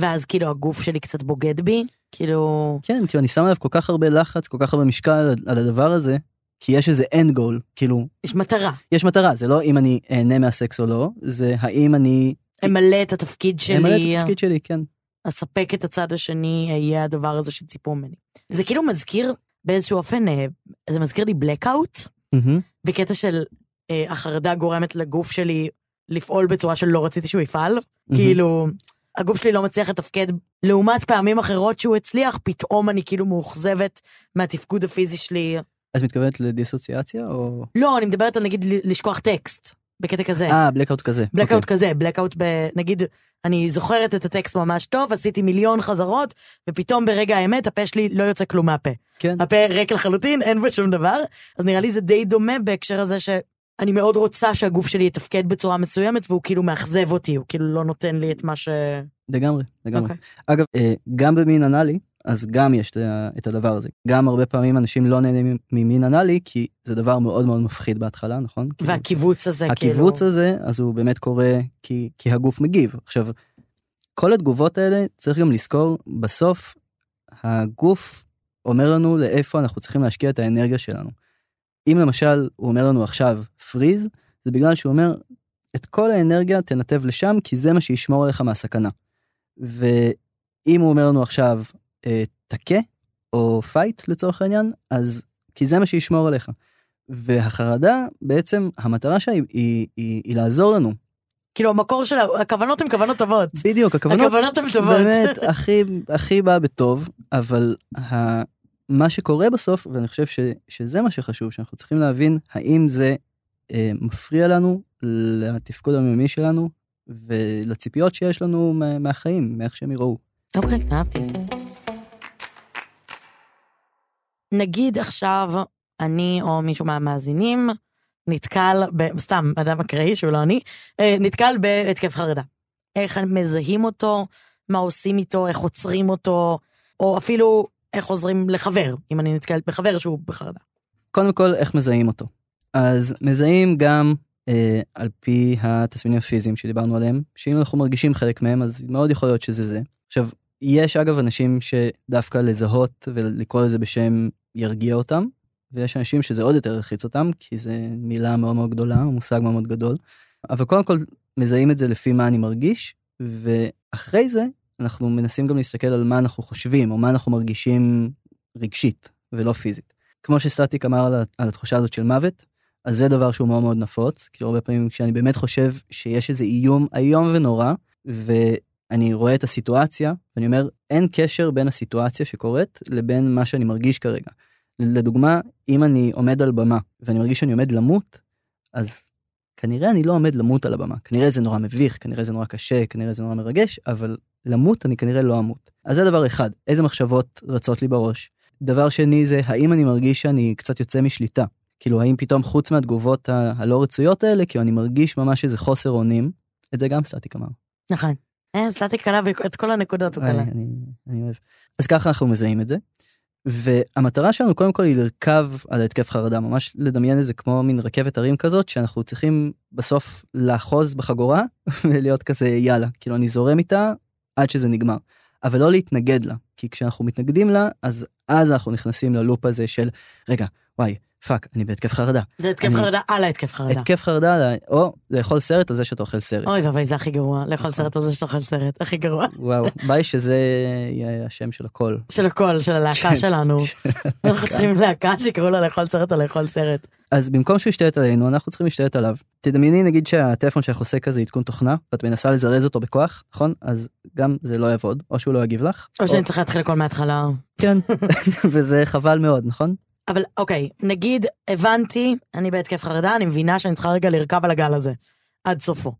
ואז כאילו הגוף שלי קצת בוגד בי, כאילו... כן כאילו אני שם עליו כל כך הרבה לחץ כל כך הרבה משקל על, על הדבר הזה כי יש איזה end goal כאילו יש מטרה. יש מטרה זה לא אם אני אהנה מהסקס או לא זה האם אני אמלא את התפקיד שלי, אמלא את התפקיד שלי כן אספק את הצד השני, יהיה הדבר הזה שציפו ממני. זה כאילו מזכיר באיזשהו אופן, אה, זה מזכיר לי blackout. בקטע של אה, החרדה גורמת לגוף שלי לפעול בצורה שלא רציתי שהוא יפעל. כאילו, הגוף שלי לא מצליח לתפקד, לעומת פעמים אחרות שהוא הצליח, פתאום אני כאילו מאוכזבת מהתפקוד הפיזי שלי. את מתכוונת לדיסוציאציה או לא, אני מדברת על נגיד לשכוח טקסט, בקטע כזה. אה בלקאוט כזה בלקאוט אוקיי. כזה, בלקאוט ב... נגיד, אני זוכרת את הטקסט ממש טוב, עשיתי מיליון חזרות, ופתאום ברגע האמת הפה שלי לא יוצא כלום מהפה. כן הפה ריק לחלוטין, אין בו שום דבר, אז נראה לי זה די דומה בהקשר הזה שאני מאוד רוצה שהגוף שלי יתפקד בצורה מסוימת, והוא כאילו מאכזב אותי, הוא כאילו לא נותן לי את מה ש... לגמרי לגמרי. אוקיי. אגב אה, גם במין אנאלי אז גם יש את הדבר הזה. גם הרבה פעמים אנשים לא נהנים ממין אנאלי כי זה דבר מאוד מאוד מפחיד בהתחלה נכון? כאילו, והקיבוץ הזה, כאילו... הקיבוץ הזה אז הוא באמת קורה כי כי הגוף מגיב. עכשיו כל התגובות האלה צריך גם לזכור בסוף הגוף אומר לנו לאיפה אנחנו צריכים להשקיע את האנרגיה שלנו. אם למשל הוא אומר לנו עכשיו freeze זה בגלל שהוא אומר את כל האנרגיה תנתב לשם, כי זה מה שישמור עליך מהסכנה. ואם הוא אומר לנו עכשיו, אה, תכה, או fight לצורך העניין, אז כי זה מה שישמור עליך. והחרדה, בעצם המטרה שלה היא, היא, היא, היא לעזור לנו. כאילו המקור של הכוונות הן כוונות טובות. בדיוק, הכוונות, הכוונות הן טובות. באמת הכי, הכי בא בטוב, אבל ה, מה שקורה בסוף, ואני חושב ש, שזה מה שחשוב, שאנחנו צריכים להבין האם זה אה, מפריע לנו לתפקוד היומי שלנו ולציפיות שיש לנו מה, מהחיים, מאיך שהם יראו. אוקיי, אהבתי. נגיד עכשיו אני או מישהו מהמאזינים נתקל, ב, סתם, אדם אקראי שהוא לא אני, אה, נתקל בהתקף חרדה. איך מזהים אותו, מה עושים איתו, איך עוצרים אותו, או אפילו איך עוזרים לחבר, אם אני נתקלת בחבר שהוא בחרדה. קודם כל, איך מזהים אותו? אז מזהים גם אה, על פי התסמינים הפיזיים שדיברנו עליהם, שאם אנחנו מרגישים חלק מהם, אז מאוד יכול להיות שזה זה. עכשיו, יש אגב אנשים שדווקא לזהות ולקרוא לזה בשם ירגיע אותם, ויש אנשים שזה עוד יותר ילחיץ אותם, כי זה מילה מאוד מאוד גדולה, מושג מאוד מאוד גדול. אבל קודם כל מזהים את זה לפי מה אני מרגיש, ואחרי זה אנחנו מנסים גם להסתכל על מה אנחנו חושבים, או מה אנחנו מרגישים רגשית, ולא פיזית. כמו שסטטיק אמר על, על התחושה הזאת של מוות, אז זה דבר שהוא מאוד מאוד נפוץ, כי הרבה פעמים כשאני באמת חושב שיש איזה איום איום ונורא, ואני רואה את הסיטואציה, ואני אומר, אין קשר בין הסיטואציה שקורית לבין מה שאני מרגיש כרגע. לדוגמה, אם אני עומד על במה ואני מרגיש שאני עומד למות, אז כנראה אני לא עומד למות על הבמה. כנראה זה נורא מביך, כנראה זה נורא קשה, כנראה זה נורא מרגש, אבל למות אני כנראה לא אמות. אז זה דבר אחד, איזה מחשבות רצות לי בראש. דבר שני זה, האם אני מרגיש שאני קצת יוצא משליטה? כאילו, האם פתאום חוץ מהתגובות ה- הלא רצויות האלה, כאילו אני מרגיש ממש איזה חוסר אונים, את זה גם סטטיק אמר. נכון. אה, סטטיק קלה את כל הנקודות הוא קלה. אני, אני אוהב. אז ככה אנחנו מזהים את זה. והמטרה שלנו קודם כל היא לרכב על התקף חרדה, ממש לדמיין את זה כמו מין רכבת הרים כזאת, שאנחנו צריכים בסוף לאחוז בחגורה ולהיות כזה יאללה, כאילו אני זורם איתה עד שזה נגמר. אבל לא להתנגד לה, כי כשאנחנו מתנגדים לה, אז אז אנחנו נכנסים ללופ הזה של, רגע, וואי, fuck, אני בהתקף חרדה. זה התקף אני- חרדה על ההתקף חרדה. התקף חרדה, או לאכול סרט על זה שאתה אוכל סרט. אוי ואבוי, זה הכי גרוע, לאכול סרט על זה שאתה אוכל סרט, הכי גרוע. וואו, ביי שזה יהיה השם של הכל. של הכל, של הלהקה כן. שלנו. אנחנו צריכים להקה שיקראו לה לאכול סרט על לאכול סרט. אז במקום שהוא ישתלט עלינו, אנחנו צריכים להשתלט עליו. תדמייני נגיד שהטלפון שלך עושה כזה עדכון תוכנה, ואת מנסה לזרז אותו בכוח, נכון? אז גם זה לא יעבוד, או שהוא לא יגיב לך. או שאני צריכה להתחיל הכל מההתחלה. כן, וזה חבל מאוד, נכון? אבל אוקיי, נגיד הבנתי, אני בהתקף חרדה, אני מבינה שאני צריכה רגע לרכב על הגל הזה, עד סופו.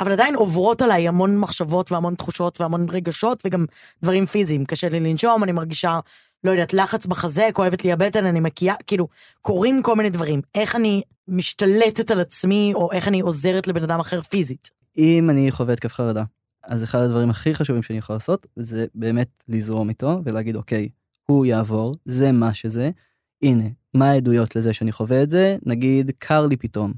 אבל עדיין עוברות עליי המון מחשבות והמון תחושות והמון רגשות וגם דברים פיזיים. קשה לי לנשום, אני מרגישה, לא יודעת, לחץ בחזה, כואבת לי הבטן, אני מקיאה, כאילו, קורים כל מיני דברים. איך אני משתלטת על עצמי, או איך אני עוזרת לבן אדם אחר פיזית. אם אני חווה התקף חרדה, אז אחד הדברים הכי חשובים שאני יכול לעשות, זה באמת לזרום איתו ולהגיד, אוקיי, הוא יעבור, זה מה שזה, הנה, מה העדויות לזה שאני חווה את זה? נגיד, קר לי פתאום,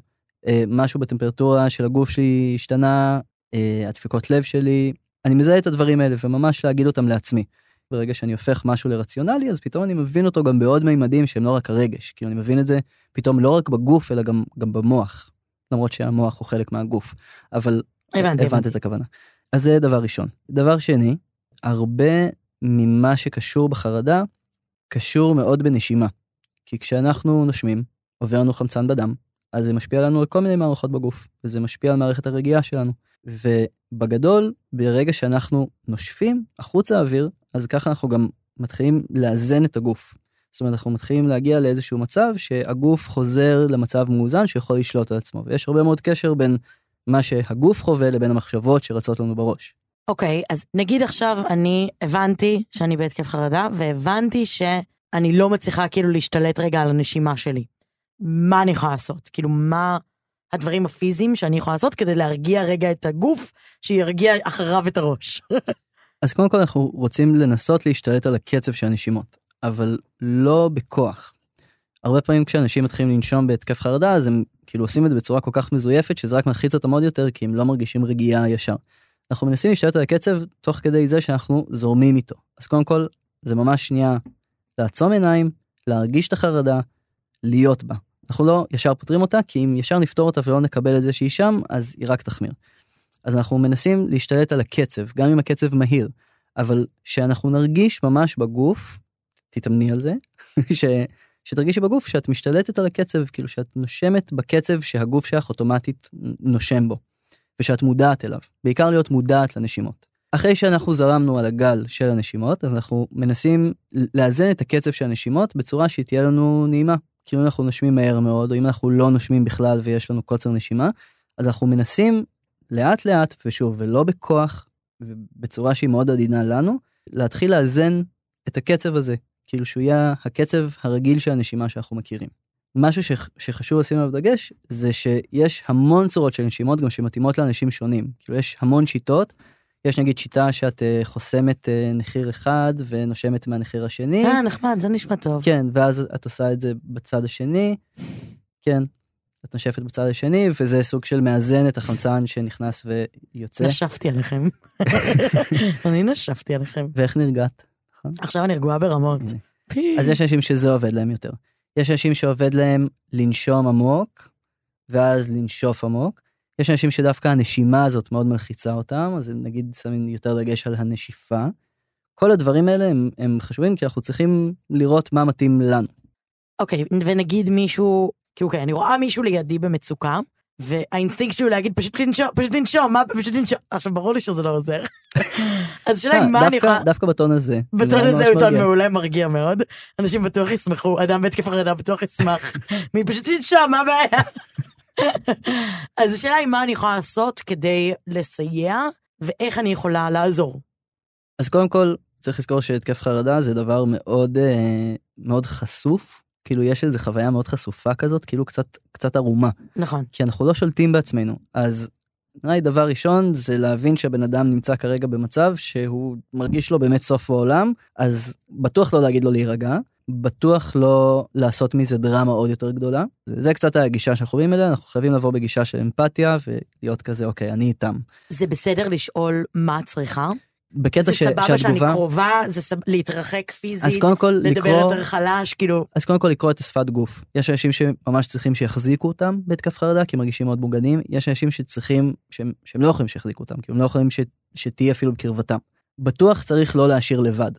אה, משהו בטמפרטורה של הגוף שלי השתנה, אה, הדפיקות לב שלי, אני מזהה את הדברים האלה וממש להגיד אותם לעצמי. ברגע שאני הופך משהו לרציונלי, אז פתאום אני מבין אותו גם בעוד מימדים שהם לא רק הרגש, כאילו אני מבין את זה פתאום לא רק בגוף, אלא גם, גם במוח. למרות שהמוח הוא חלק מהגוף, אבל הבנתי, הבנת הבנתי. את הכוונה. אז זה דבר ראשון. דבר שני, הרבה ממה שקשור בחרדה, קשור מאוד בנשימה. כי כשאנחנו נושמים, עובר לנו חמצן בדם, אז זה משפיע לנו על כל מיני מערכות בגוף, וזה משפיע על מערכת הרגיעה שלנו. ובגדול, ברגע שאנחנו נושפים החוצה האוויר, אז ככה אנחנו גם מתחילים לאזן את הגוף. זאת אומרת, אנחנו מתחילים להגיע לאיזשהו מצב שהגוף חוזר למצב מאוזן שיכול לשלוט על עצמו, ויש הרבה מאוד קשר בין מה שהגוף חווה לבין המחשבות שרצות לנו בראש. אוקיי, אז נגיד עכשיו אני הבנתי שאני בהתקף חרדה, והבנתי שאני לא מצליחה כאילו להשתלט רגע על הנשימה שלי. מה אני יכולה לעשות? כאילו, מה הדברים הפיזיים שאני יכולה לעשות כדי להרגיע רגע את הגוף, שירגיע אחריו את הראש? אז קודם כל אנחנו רוצים לנסות להשתלט על הקצב של הנשימות, אבל לא בכוח. הרבה פעמים כשאנשים מתחילים לנשום בהתקף חרדה, אז הם כאילו עושים את זה בצורה כל כך מזויפת, שזה רק מלחיץ אותם עוד יותר, כי הם לא מרגישים רגיעה ישר. אנחנו מנסים להשתלט על הקצב תוך כדי זה שאנחנו זורמים איתו. אז קודם כל, זה ממש שנייה לעצום עיניים, להרגיש את החרדה, להיות בה. אנחנו לא ישר פותרים אותה, כי אם ישר נפתור אותה ולא נקבל את זה שהיא שם, אז היא רק תחמיר. אז אנחנו מנסים להשתלט על הקצב, גם אם הקצב מהיר, אבל שאנחנו נרגיש ממש בגוף, תתאמני על זה, ש, שתרגישי בגוף שאת משתלטת על הקצב, כאילו שאת נושמת בקצב שהגוף שלך אוטומטית נושם בו, ושאת מודעת אליו, בעיקר להיות מודעת לנשימות. אחרי שאנחנו זרמנו על הגל של הנשימות, אז אנחנו מנסים לאזן את הקצב של הנשימות בצורה שהיא תהיה לנו נעימה. כאילו אנחנו נושמים מהר מאוד, או אם אנחנו לא נושמים בכלל ויש לנו קוצר נשימה, אז אנחנו מנסים לאט לאט, ושוב, ולא בכוח, ובצורה שהיא מאוד עדינה לנו, להתחיל לאזן את הקצב הזה, כאילו שהוא יהיה הקצב הרגיל של הנשימה שאנחנו מכירים. משהו ש, שחשוב לשים עליו דגש, זה שיש המון צורות של נשימות גם שמתאימות לאנשים שונים. כאילו יש המון שיטות, יש נגיד שיטה שאת uh, חוסמת uh, נחיר אחד ונושמת מהנחיר השני. אה, נחמד, זה נשמע טוב. כן, ואז את עושה את זה בצד השני. כן, את נושפת בצד השני, וזה סוג של מאזן את החמצן שנכנס ויוצא. נשפתי עליכם. אני נשפתי עליכם. ואיך נרגעת? נכון? עכשיו אני רגועה ברמות. אז יש אנשים שזה עובד להם יותר. יש אנשים שעובד להם לנשום עמוק, ואז לנשוף עמוק. יש אנשים שדווקא הנשימה הזאת מאוד מלחיצה אותם, אז נגיד שמים יותר דגש על הנשיפה. כל הדברים האלה הם, הם חשובים כי אנחנו צריכים לראות מה מתאים לנו. אוקיי, okay, ונגיד מישהו, כי אוקיי, אני רואה מישהו לידי במצוקה, והאינסטינקט שלי הוא להגיד פשוט לנשום, פשוט לנשום, מה, פשוט לנשום. עכשיו, ברור לי שזה לא עוזר. אז השאלה היא מה אני יכולה... דווקא בטון הזה. בטון הזה הוא טון מעולה, מרגיע מאוד. אנשים בטוח ישמחו, אדם בהתקף חרדה בטוח ישמח. מי פשוט לנשום, מה הבעיה? אז השאלה היא מה אני יכולה לעשות כדי לסייע, ואיך אני יכולה לעזור. אז קודם כל, צריך לזכור שהתקף חרדה זה דבר מאוד, אה, מאוד חשוף. כאילו יש איזו חוויה מאוד חשופה כזאת, כאילו קצת, קצת ערומה. נכון. כי אנחנו לא שולטים בעצמנו. אז נראה לי דבר ראשון זה להבין שהבן אדם נמצא כרגע במצב שהוא מרגיש לו באמת סוף העולם, אז בטוח לא להגיד לו להירגע, בטוח לא לעשות מזה דרמה עוד יותר גדולה. זה, זה קצת הגישה שאנחנו רואים אליה, אנחנו חייבים לבוא בגישה של אמפתיה ולהיות כזה, אוקיי, אני איתם. זה בסדר לשאול מה את צריכה? בקטע ש, שהתגובה... זה סבבה שאני קרובה, זה סב... להתרחק פיזית, אז קודם כל לדבר לקרוא, יותר חלש, כאילו... אז קודם כל לקרוא את השפת גוף. יש אנשים שממש צריכים שיחזיקו אותם בהתקף חרדה, כי הם מרגישים מאוד מוגנים. יש אנשים שצריכים, שהם, שהם לא יכולים שיחזיקו אותם, כי הם לא יכולים ש, שתהיה אפילו בקרבתם. בטוח צריך לא להשאיר לבד.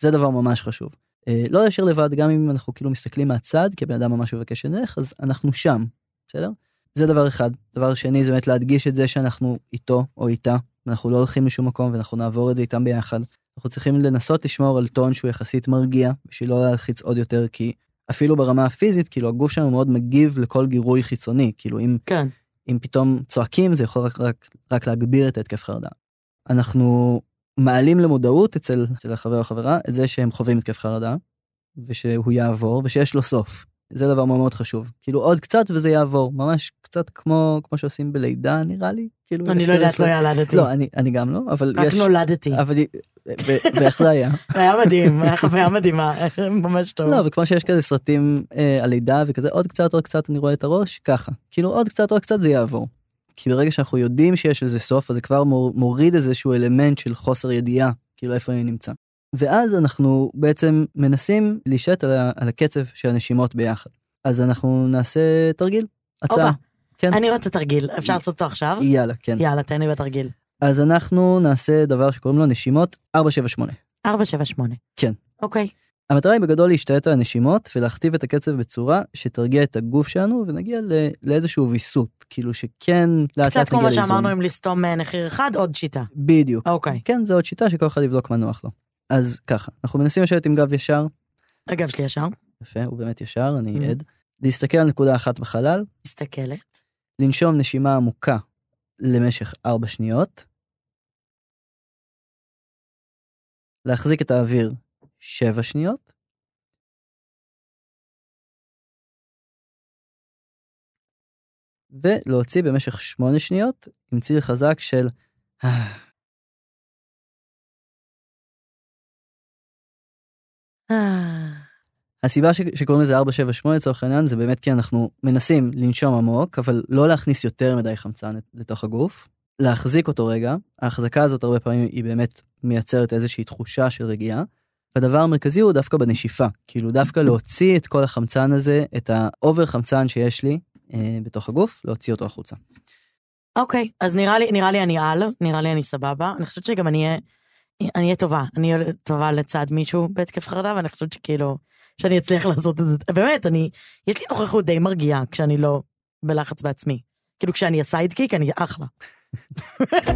זה דבר ממש חשוב. אה, לא להשאיר לבד, גם אם אנחנו כאילו מסתכלים מהצד, כי הבן אדם ממש מבקש שנלך, אז אנחנו שם, בסדר? זה דבר אחד. דבר שני זה באמת להדגיש את זה שאנחנו איתו או איתה, אנחנו לא הולכים לשום מקום ואנחנו נעבור את זה איתם ביחד. אנחנו צריכים לנסות לשמור על טון שהוא יחסית מרגיע, בשביל לא להלחיץ עוד יותר, כי אפילו ברמה הפיזית, כאילו הגוף שלנו מאוד מגיב לכל גירוי חיצוני, כאילו אם, כן. אם פתאום צועקים זה יכול רק, רק, רק להגביר את ההתקף חרדה. אנחנו מעלים למודעות אצל, אצל החבר או החברה את זה שהם חווים התקף חרדה, ושהוא יעבור ושיש לו סוף. זה דבר מאוד מאוד חשוב. כאילו עוד קצת וזה יעבור, ממש קצת כמו, כמו שעושים בלידה נראה לי. כאילו אני לא יודעת, לא ילדתי. לא, אני, אני גם לא, אבל רק יש... רק נולדתי. אבל ואיך זה היה? היה מדהים, היה חוויה מדהימה, ממש טוב. לא, וכמו שיש כזה סרטים אה, על לידה וכזה, עוד קצת, עוד קצת אני רואה את הראש, ככה. כאילו עוד קצת, עוד קצת זה יעבור. כי ברגע שאנחנו יודעים שיש לזה סוף, אז זה כבר מוריד איזשהו אלמנט של חוסר ידיעה, כאילו איפה אני נמצא. ואז אנחנו בעצם מנסים להישט על, על הקצב של הנשימות ביחד. אז אנחנו נעשה תרגיל, הצעה. כן. אני רוצה תרגיל, אפשר לעשות אותו עכשיו? יאללה, כן. יאללה, תן לי בתרגיל. אז אנחנו נעשה דבר שקוראים לו נשימות 478. 478. כן. אוקיי. המטרה היא בגדול להשתלט על הנשימות ולהכתיב את הקצב בצורה שתרגיע את הגוף שלנו ונגיע לא, לאיזשהו ויסות, כאילו שכן לאט לאט נגיע לאיזון. קצת כמו מה שאמרנו עם לסתום נחיר אחד, עוד שיטה. בדיוק. אוקיי. כן, זו עוד שיטה שכל אחד יבדוק מה נוח לו. אז ככה, אנחנו מנסים לשבת עם גב ישר. הגב שלי ישר. יפה, הוא באמת ישר, אני mm-hmm. עד. להסתכל על נקודה אחת בחלל. מסתכלת. לנשום נשימה עמוקה למשך 4 שניות. להחזיק את האוויר 7 שניות. ולהוציא במשך 8 שניות עם ציר חזק של הסיבה ש- שקוראים לזה 478 לצורך העניין זה באמת כי אנחנו מנסים לנשום עמוק, אבל לא להכניס יותר מדי חמצן לתוך הגוף, להחזיק אותו רגע, ההחזקה הזאת הרבה פעמים היא באמת מייצרת איזושהי תחושה של רגיעה, והדבר המרכזי הוא דווקא בנשיפה, כאילו דווקא להוציא את כל החמצן הזה, את האובר חמצן שיש לי אה, בתוך הגוף, להוציא אותו החוצה. אוקיי, אז נראה לי, נראה לי אני על, נראה לי אני סבבה. אני חושבת שגם אני אהיה, אני אהיה טובה. אני אהיה טובה לצד מישהו בהתקף חרדה, ואני חושבת שכאילו, שאני אצליח לעשות את זה. באמת, אני, יש לי נוכחות די מרגיעה כשאני לא בלחץ בעצמי. כאילו, כשאני הסיידקיק, אני אחלה.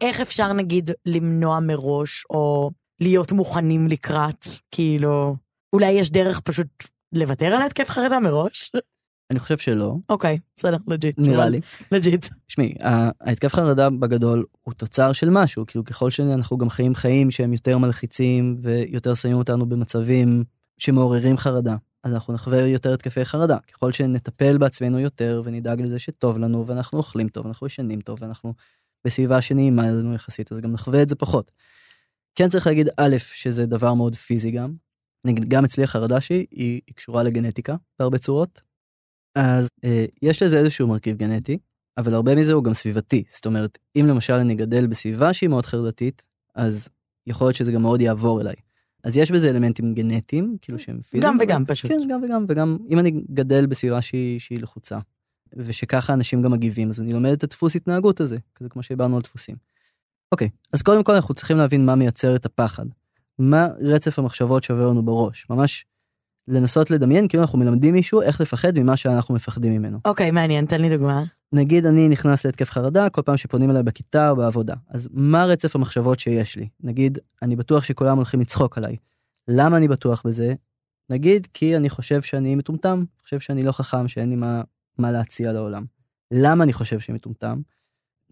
איך אפשר, נגיד, למנוע מראש, או להיות מוכנים לקראת? כאילו, אולי יש דרך פשוט לוותר על התקף חרדה מראש? אני חושב שלא, אוקיי, בסדר, legit. נראה לי. legit. תשמעי, ההתקף חרדה בגדול הוא תוצר של משהו, כאילו ככל שאנחנו גם חיים חיים שהם יותר מלחיצים ויותר שמים אותנו במצבים שמעוררים חרדה, אז אנחנו נחווה יותר התקפי חרדה. ככל שנטפל בעצמנו יותר ונדאג לזה שטוב לנו ואנחנו אוכלים טוב, אנחנו ישנים טוב ואנחנו בסביבה שנעימה לנו יחסית, אז גם נחווה את זה פחות. כן צריך להגיד א', שזה דבר מאוד פיזי גם. נגיד, גם אצלי החרדה שלי היא, היא קשורה לגנטיקה בהרבה צורות. אז אה, יש לזה איזשהו מרכיב גנטי, אבל הרבה מזה הוא גם סביבתי. זאת אומרת, אם למשל אני גדל בסביבה שהיא מאוד חרדתית, אז יכול להיות שזה גם מאוד יעבור אליי. אז יש בזה אלמנטים גנטיים, כאילו שהם פיזיים. גם וגם, פשוט. כן, גם וגם, וגם אם אני גדל בסביבה שהיא, שהיא לחוצה, ושככה אנשים גם מגיבים, אז אני לומד את הדפוס התנהגות הזה, כזה כמו שדיברנו על דפוסים. אוקיי, אז קודם כל אנחנו צריכים להבין מה מייצר את הפחד. מה רצף המחשבות שעובר לנו בראש. ממש לנסות לדמיין כאילו אנחנו מלמדים מישהו איך לפחד ממה שאנחנו מפחדים ממנו. אוקיי, מעניין, תן לי דוגמה. נגיד אני נכנס להתקף חרדה כל פעם שפונים אליי בכיתה או בעבודה. אז מה רצף המחשבות שיש לי? נגיד, אני בטוח שכולם הולכים לצחוק עליי. למה אני בטוח בזה? נגיד, כי אני חושב שאני מטומטם, חושב שאני לא חכם, שאין לי מה, מה להציע לעולם. למה אני חושב שאני מטומטם?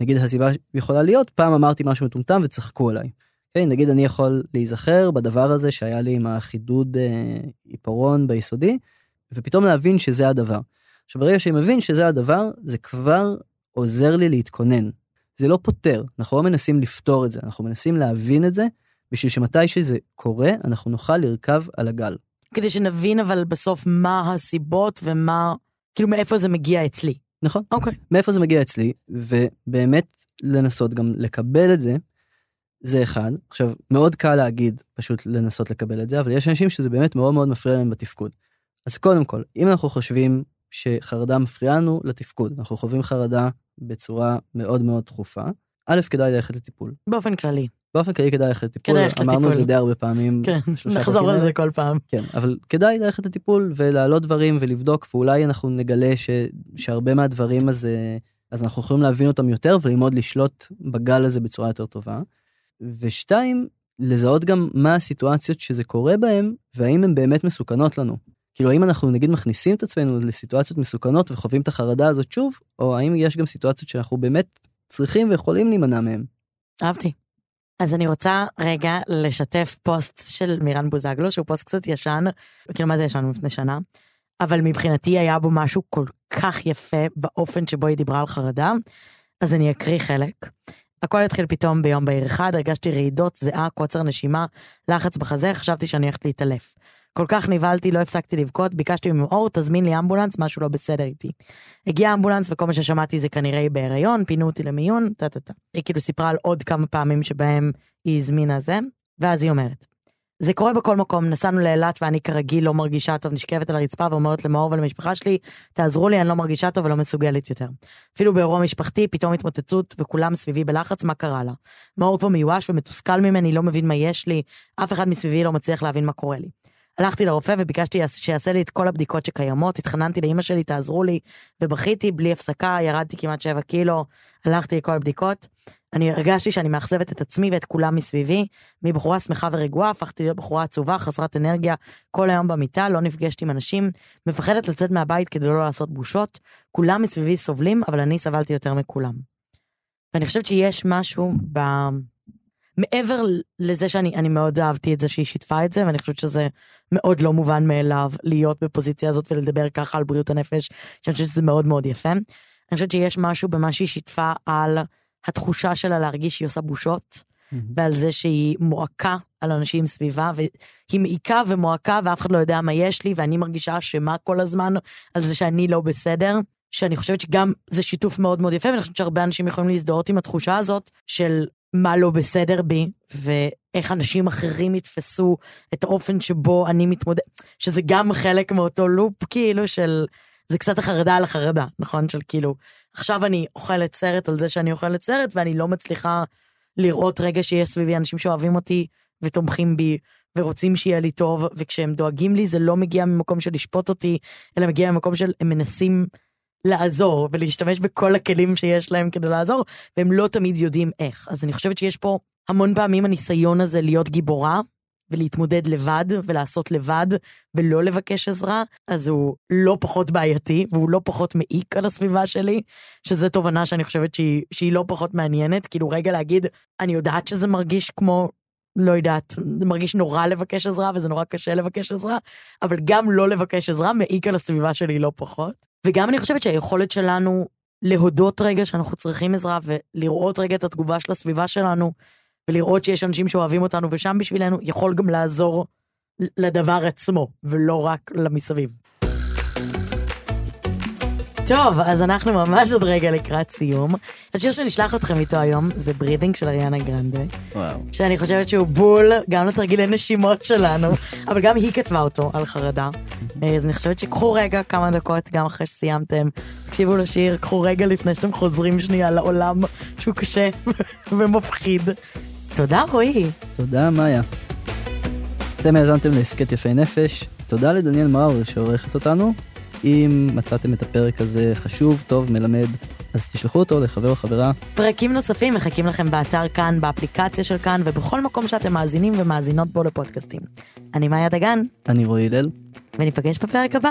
נגיד, הסיבה יכולה להיות, פעם אמרתי משהו מטומטם וצחקו עליי. כן, נגיד אני יכול להיזכר בדבר הזה שהיה לי עם החידוד אה, עיפרון ביסודי, ופתאום להבין שזה הדבר. עכשיו ברגע שאני מבין שזה הדבר, זה כבר עוזר לי להתכונן. זה לא פותר, אנחנו לא מנסים לפתור את זה, אנחנו מנסים להבין את זה, בשביל שמתי שזה קורה, אנחנו נוכל לרכב על הגל. כדי שנבין אבל בסוף מה הסיבות ומה, כאילו מאיפה זה מגיע אצלי. נכון? אוקיי. מאיפה זה מגיע אצלי, ובאמת לנסות גם לקבל את זה, זה אחד. עכשיו, מאוד קל להגיד פשוט לנסות לקבל את זה, אבל יש אנשים שזה באמת מאוד מאוד מפריע להם בתפקוד. אז קודם כל, אם אנחנו חושבים שחרדה מפריעה לנו לתפקוד, אנחנו חווים חרדה בצורה מאוד מאוד תכופה, א', כדאי ללכת לטיפול. באופן כללי. באופן כללי כדאי ללכת לטיפול, כדאי ללכת אמרנו את. זה די הרבה פעמים. כן, נחזור על זה. כל פעם. כן, אבל כדאי ללכת לטיפול ולהעלות דברים ולבדוק, ואולי אנחנו נגלה ש, שהרבה מהדברים אז, אה, אז אנחנו יכולים להבין אותם יותר וללמוד לשלוט בגל הזה בצורה יותר טובה. ושתיים, לזהות גם מה הסיטואציות שזה קורה בהן, והאם הן באמת מסוכנות לנו. כאילו, האם אנחנו נגיד מכניסים את עצמנו לסיטואציות מסוכנות וחווים את החרדה הזאת שוב, או האם יש גם סיטואציות שאנחנו באמת צריכים ויכולים להימנע מהן. אהבתי. אז אני רוצה רגע לשתף פוסט של מירן בוזגלו, שהוא פוסט קצת ישן, כאילו מה זה ישן לפני שנה, אבל מבחינתי היה בו משהו כל כך יפה באופן שבו היא דיברה על חרדה, אז אני אקריא חלק. הכל התחיל פתאום ביום בהיר אחד, הרגשתי רעידות, זיעה, קוצר נשימה, לחץ בחזה, חשבתי שאני הולכת להתעלף. כל כך נבהלתי, לא הפסקתי לבכות, ביקשתי ממאור, תזמין לי אמבולנס, משהו לא בסדר איתי. הגיע אמבולנס וכל מה ששמעתי זה כנראה היא בהיריון, פינו אותי למיון, טה טה טה. היא כאילו סיפרה על עוד כמה פעמים שבהם היא הזמינה זה, ואז היא אומרת, זה קורה בכל מקום, נסענו לאילת ואני כרגיל לא מרגישה טוב, נשכבת על הרצפה ואומרת למאור ולמשפחה שלי, תעזרו לי, אני לא מרגישה טוב ולא מסוגלת יותר. אפילו באירוע משפחתי, פתאום התמוטטות וכולם סביבי בלחץ, מה קרה לה? מאור כבר מיואש ומתוסכל ממני, לא מבין מה יש לי, אף אחד מסביבי לא מצליח להבין מה קורה לי. הלכתי לרופא וביקשתי שיעשה לי את כל הבדיקות שקיימות, התחננתי לאימא שלי, תעזרו לי, ובכיתי בלי הפסקה, ירדתי כמעט 7 קילו, הלכתי לכל הבדיקות. אני הרגשתי שאני מאכזבת את עצמי ואת כולם מסביבי, מבחורה שמחה ורגועה, הפכתי להיות בחורה עצובה, חסרת אנרגיה, כל היום במיטה, לא נפגשת עם אנשים, מפחדת לצאת מהבית כדי לא לעשות בושות, כולם מסביבי סובלים, אבל אני סבלתי יותר מכולם. ואני חושבת שיש משהו ב... מעבר לזה שאני אני מאוד אהבתי את זה שהיא שיתפה את זה, ואני חושבת שזה מאוד לא מובן מאליו להיות בפוזיציה הזאת ולדבר ככה על בריאות הנפש, שאני חושבת שזה מאוד מאוד יפה. אני חושבת שיש משהו במה שהיא שיתפה על התחושה שלה להרגיש שהיא עושה בושות, ועל זה שהיא מועקה על אנשים סביבה, והיא מעיקה ומועקה ואף אחד לא יודע מה יש לי, ואני מרגישה אשמה כל הזמן על זה שאני לא בסדר. שאני חושבת שגם זה שיתוף מאוד מאוד יפה, ואני חושבת שהרבה אנשים יכולים להזדהות עם התחושה הזאת של מה לא בסדר בי, ואיך אנשים אחרים יתפסו את האופן שבו אני מתמודד, שזה גם חלק מאותו לופ, כאילו, של... זה קצת החרדה על החרדה, נכון? של כאילו, עכשיו אני אוכלת סרט על זה שאני אוכלת סרט, ואני לא מצליחה לראות רגע שיש סביבי אנשים שאוהבים אותי ותומכים בי, ורוצים שיהיה לי טוב, וכשהם דואגים לי זה לא מגיע ממקום של לשפוט אותי, אלא מגיע ממקום של הם מנסים לעזור ולהשתמש בכל הכלים שיש להם כדי לעזור, והם לא תמיד יודעים איך. אז אני חושבת שיש פה המון פעמים הניסיון הזה להיות גיבורה, ולהתמודד לבד, ולעשות לבד, ולא לבקש עזרה, אז הוא לא פחות בעייתי, והוא לא פחות מעיק על הסביבה שלי, שזו תובנה שאני חושבת שהיא, שהיא לא פחות מעניינת. כאילו, רגע להגיד, אני יודעת שזה מרגיש כמו לא יודעת, זה מרגיש נורא לבקש עזרה, וזה נורא קשה לבקש עזרה, אבל גם לא לבקש עזרה מעיק על הסביבה שלי לא פחות. וגם אני חושבת שהיכולת שלנו להודות רגע שאנחנו צריכים עזרה, ולראות רגע את התגובה של הסביבה שלנו, ולראות שיש אנשים שאוהבים אותנו ושם בשבילנו, יכול גם לעזור לדבר עצמו, ולא רק למסביב. טוב, אז אנחנו ממש עוד רגע לקראת סיום. השיר שנשלח אתכם איתו היום זה breathing של אריאנה גרנדה. וואו. שאני חושבת שהוא בול גם לתרגילי נשימות שלנו, אבל גם היא כתבה אותו על חרדה. אז אני חושבת שקחו רגע כמה דקות, גם אחרי שסיימתם, תקשיבו לשיר, קחו רגע לפני שאתם חוזרים שנייה לעולם שהוא קשה ומפחיד. תודה רועי. תודה, מאיה. אתם האזנתם להסכת יפי נפש. תודה לדניאל מאור שעורכת אותנו. אם מצאתם את הפרק הזה חשוב, טוב, מלמד, אז תשלחו אותו לחבר או חברה. פרקים נוספים מחכים לכם באתר כאן, באפליקציה של כאן ובכל מקום שאתם מאזינים ומאזינות בו לפודקאסטים. אני מאיה דגן, אני רועי הלל. וניפגש בפרק הבא.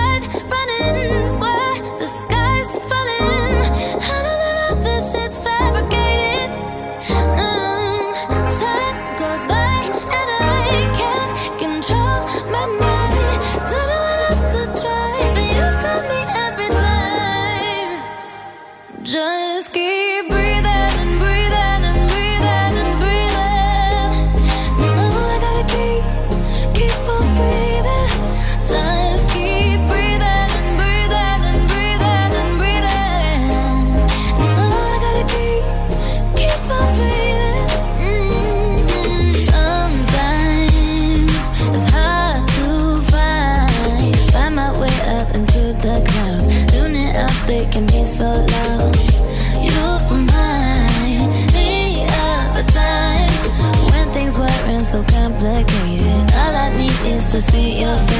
see your